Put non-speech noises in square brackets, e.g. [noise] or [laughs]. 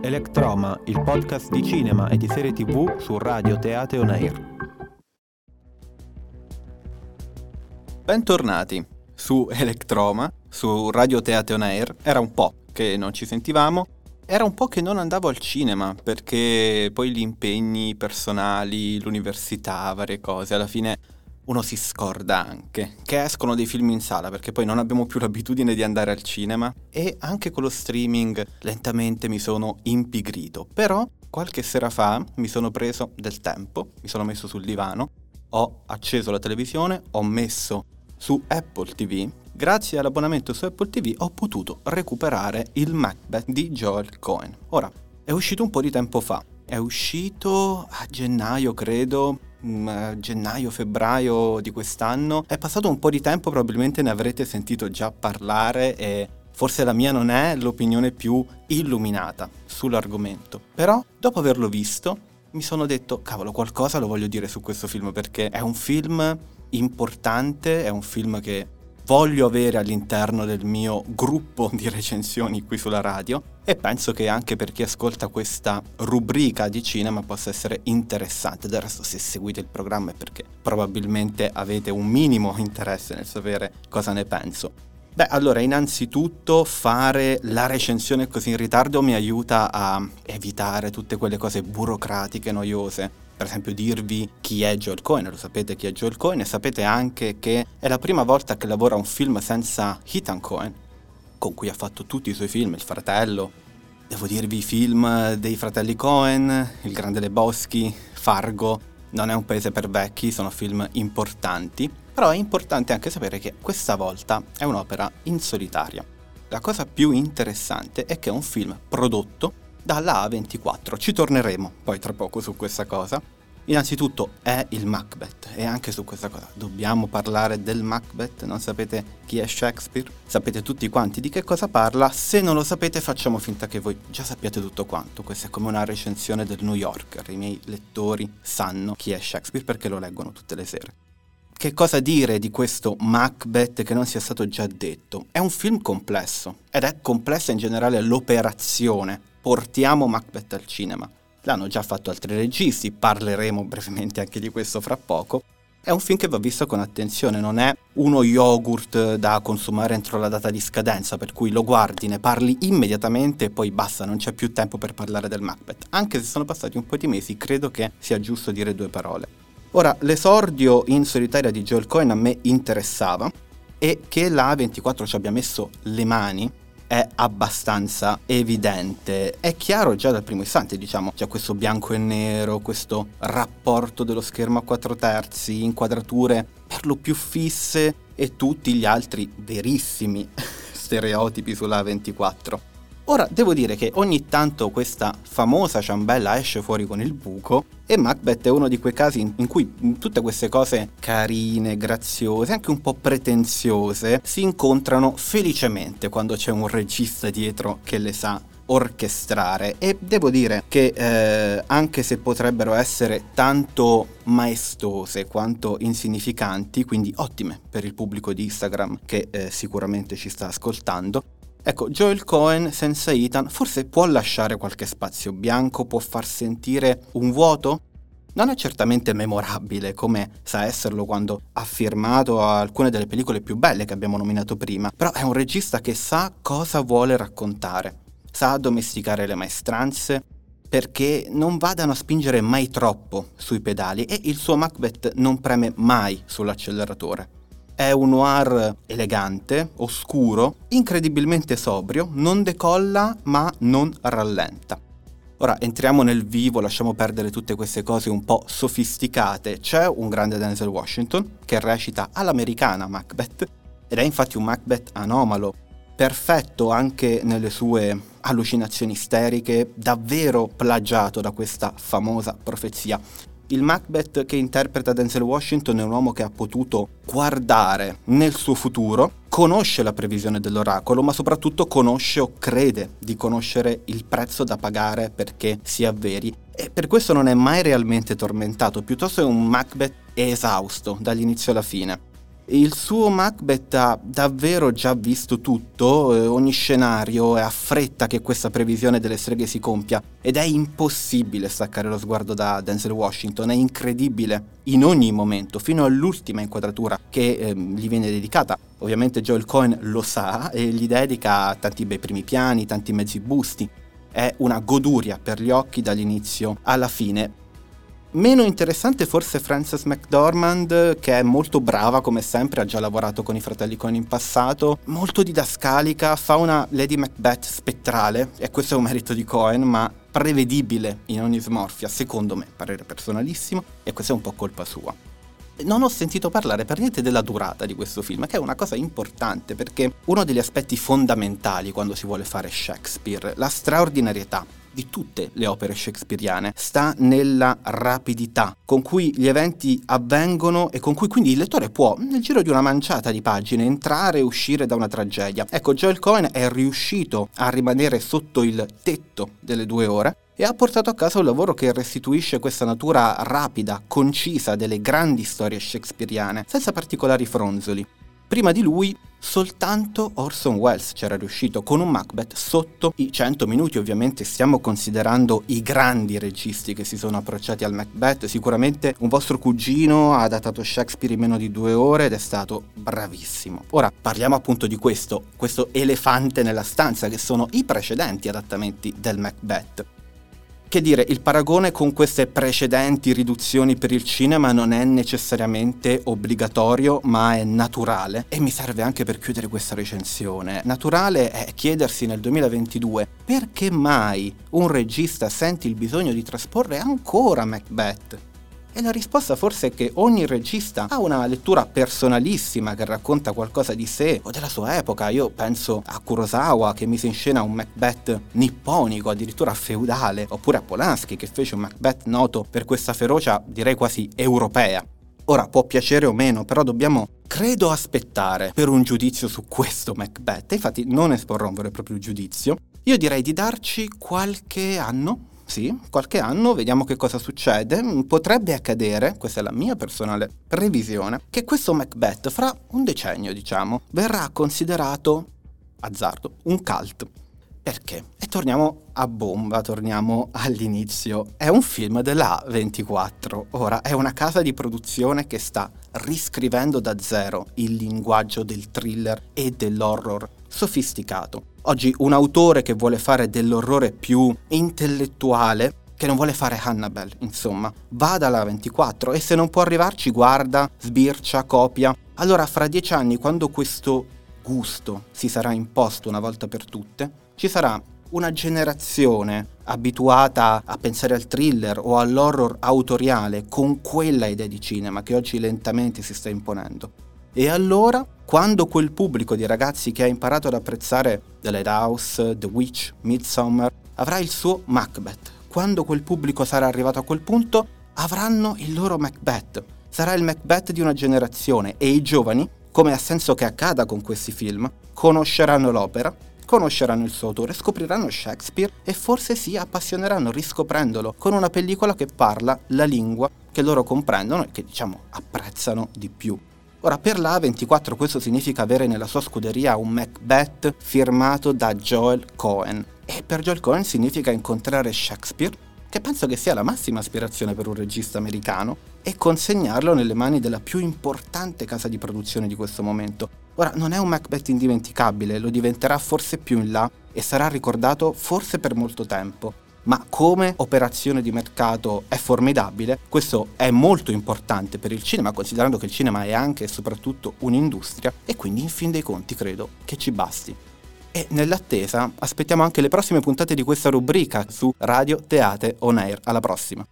Electroma, il podcast di cinema e di serie tv su Radio Teate On Air. Bentornati su Electroma, su Radio Teate On Air. Era un po' che non ci sentivamo, era un po' che non andavo al cinema perché poi gli impegni personali, l'università, varie cose, alla fine uno si scorda anche che escono dei film in sala perché poi non abbiamo più l'abitudine di andare al cinema e anche con lo streaming lentamente mi sono impigrito. Però qualche sera fa mi sono preso del tempo, mi sono messo sul divano, ho acceso la televisione, ho messo su Apple TV. Grazie all'abbonamento su Apple TV ho potuto recuperare il Macbeth di Joel Cohen. Ora, è uscito un po' di tempo fa, è uscito a gennaio credo, Mm, gennaio-febbraio di quest'anno. È passato un po' di tempo, probabilmente ne avrete sentito già parlare e forse la mia non è l'opinione più illuminata sull'argomento. Però, dopo averlo visto, mi sono detto, cavolo, qualcosa lo voglio dire su questo film perché è un film importante, è un film che voglio avere all'interno del mio gruppo di recensioni qui sulla radio e penso che anche per chi ascolta questa rubrica di cinema possa essere interessante. Del resto se seguite il programma è perché probabilmente avete un minimo [laughs] interesse nel sapere cosa ne penso. Beh, allora, innanzitutto fare la recensione così in ritardo mi aiuta a evitare tutte quelle cose burocratiche, noiose per esempio dirvi chi è Joel Cohen, lo sapete chi è Joel Cohen e sapete anche che è la prima volta che lavora un film senza Ethan Cohen, con cui ha fatto tutti i suoi film, Il fratello, devo dirvi i film dei fratelli Cohen, Il Grande Lebowski, Fargo, non è un paese per vecchi, sono film importanti, però è importante anche sapere che questa volta è un'opera in solitaria. La cosa più interessante è che è un film prodotto dalla A24. Ci torneremo poi tra poco su questa cosa. Innanzitutto è il Macbeth e anche su questa cosa dobbiamo parlare del Macbeth, non sapete chi è Shakespeare? Sapete tutti quanti di che cosa parla? Se non lo sapete facciamo finta che voi già sappiate tutto quanto, questa è come una recensione del New Yorker, i miei lettori sanno chi è Shakespeare perché lo leggono tutte le sere. Che cosa dire di questo Macbeth che non sia stato già detto? È un film complesso ed è complessa in generale l'operazione portiamo Macbeth al cinema. L'hanno già fatto altri registi, parleremo brevemente anche di questo fra poco. È un film che va visto con attenzione, non è uno yogurt da consumare entro la data di scadenza, per cui lo guardi, ne parli immediatamente e poi basta, non c'è più tempo per parlare del Macbeth. Anche se sono passati un po' di mesi, credo che sia giusto dire due parole. Ora, l'esordio in solitaria di Joel Cohen a me interessava e che la A24 ci abbia messo le mani è abbastanza evidente. È chiaro già dal primo istante, diciamo, c'è questo bianco e nero, questo rapporto dello schermo a quattro terzi, inquadrature per lo più fisse e tutti gli altri verissimi [laughs] stereotipi sulla 24. Ora, devo dire che ogni tanto questa famosa ciambella esce fuori con il buco e Macbeth è uno di quei casi in, cui tutte queste cose carine, graziose, anche un po' pretenziose, si incontrano felicemente quando c'è un regista dietro che le sa orchestrare. E devo dire che eh, anche se potrebbero essere tanto maestose quanto insignificanti, quindi ottime per il pubblico di Instagram che eh, sicuramente ci sta ascoltando, Ecco, Joel Cohen senza Ethan forse può lasciare qualche spazio bianco, può far sentire un vuoto? Non è certamente memorabile come sa esserlo quando ha firmato alcune delle pellicole più belle che abbiamo nominato prima, però è un regista che sa cosa vuole raccontare, sa addomesticare le maestranze perché non vadano a spingere mai troppo sui pedali e il suo Macbeth non preme mai sull'acceleratore. È un noir elegante, oscuro, incredibilmente sobrio, non decolla ma non rallenta. Ora entriamo nel vivo, lasciamo perdere tutte queste cose un po' sofisticate. C'è un grande Denzel Washington che recita all'americana Macbeth ed è infatti un Macbeth anomalo, perfetto anche nelle sue allucinazioni isteriche, davvero plagiato da questa famosa profezia. Il Macbeth che interpreta Denzel Washington è un uomo che ha potuto guardare nel suo futuro, conosce la previsione dell'oracolo, ma soprattutto conosce o crede di conoscere il prezzo da pagare perché si avveri. E per questo non è mai realmente tormentato, piuttosto è un Macbeth esausto dall'inizio alla fine. Il suo Macbeth ha davvero già visto tutto, eh, ogni scenario e ha fretta che questa previsione delle streghe si compia ed è impossibile staccare lo sguardo da Denzel Washington, è incredibile in ogni momento, fino all'ultima inquadratura che eh, gli viene dedicata. Ovviamente Joel Cohen lo sa e gli dedica tanti bei primi piani, tanti mezzi busti. È una goduria per gli occhi dall'inizio alla fine Meno interessante forse Frances McDormand, che è molto brava come sempre, ha già lavorato con i fratelli Coen in passato, molto didascalica, fa una Lady Macbeth spettrale, e questo è un merito di Cohen, ma prevedibile in ogni smorfia, secondo me, parere personalissimo, e questa è un po' colpa sua. Non ho sentito parlare per niente della durata di questo film, che è una cosa importante perché uno degli aspetti fondamentali quando si vuole fare Shakespeare, la straordinarietà di tutte le opere shakespeariane sta nella rapidità con cui gli eventi avvengono e con cui quindi il lettore può, nel giro di una manciata di pagine, entrare e uscire da una tragedia. Ecco, Joel Cohen è riuscito a rimanere sotto il tetto delle due ore e ha portato a casa un lavoro che restituisce questa natura rapida, concisa delle grandi storie shakespeariane, senza particolari fronzoli. Prima di lui soltanto Orson Welles c'era riuscito con un Macbeth sotto i 100 minuti, ovviamente stiamo considerando i grandi registi che si sono approcciati al Macbeth, sicuramente un vostro cugino ha adattato Shakespeare in meno di due ore ed è stato bravissimo. Ora parliamo appunto di questo, questo elefante nella stanza che sono i precedenti adattamenti del Macbeth. Che dire, il paragone con queste precedenti riduzioni per il cinema non è necessariamente obbligatorio, ma è naturale e mi serve anche per chiudere questa recensione. Naturale è chiedersi nel 2022 perché mai un regista sente il bisogno di trasporre ancora Macbeth e la risposta forse è che ogni regista ha una lettura personalissima che racconta qualcosa di sé o della sua epoca. Io penso a Kurosawa che mise in scena un Macbeth nipponico, addirittura feudale, oppure a Polanski che fece un Macbeth noto per questa ferocia direi quasi europea. Ora può piacere o meno, però dobbiamo, credo, aspettare per un giudizio su questo Macbeth. Infatti non esporrò un vero e proprio giudizio. Io direi di darci qualche anno, sì, qualche anno, vediamo che cosa succede. Potrebbe accadere, questa è la mia personale previsione, che questo Macbeth fra un decennio, diciamo, verrà considerato, azzardo, un cult. Perché? E torniamo a bomba, torniamo all'inizio. È un film della 24. Ora, è una casa di produzione che sta riscrivendo da zero il linguaggio del thriller e dell'horror sofisticato. Oggi un autore che vuole fare dell'orrore più intellettuale, che non vuole fare Hannibal, insomma, va dalla 24 e se non può arrivarci guarda, sbircia, copia. Allora fra dieci anni, quando questo gusto si sarà imposto una volta per tutte, ci sarà una generazione abituata a pensare al thriller o all'horror autoriale con quella idea di cinema che oggi lentamente si sta imponendo. E allora, quando quel pubblico di ragazzi che ha imparato ad apprezzare The Lighthouse, The Witch, Midsommar, avrà il suo Macbeth, quando quel pubblico sarà arrivato a quel punto, avranno il loro Macbeth. Sarà il Macbeth di una generazione e i giovani, come ha senso che accada con questi film, conosceranno l'opera, conosceranno il suo autore, scopriranno Shakespeare e forse si appassioneranno riscoprendolo con una pellicola che parla la lingua che loro comprendono e che diciamo apprezzano di più. Ora, per la A24 questo significa avere nella sua scuderia un Macbeth firmato da Joel Cohen. E per Joel Cohen significa incontrare Shakespeare, che penso che sia la massima aspirazione per un regista americano, e consegnarlo nelle mani della più importante casa di produzione di questo momento. Ora, non è un Macbeth indimenticabile, lo diventerà forse più in là e sarà ricordato forse per molto tempo ma come operazione di mercato è formidabile, questo è molto importante per il cinema, considerando che il cinema è anche e soprattutto un'industria e quindi in fin dei conti credo che ci basti. E nell'attesa aspettiamo anche le prossime puntate di questa rubrica su Radio Teate On Air. Alla prossima!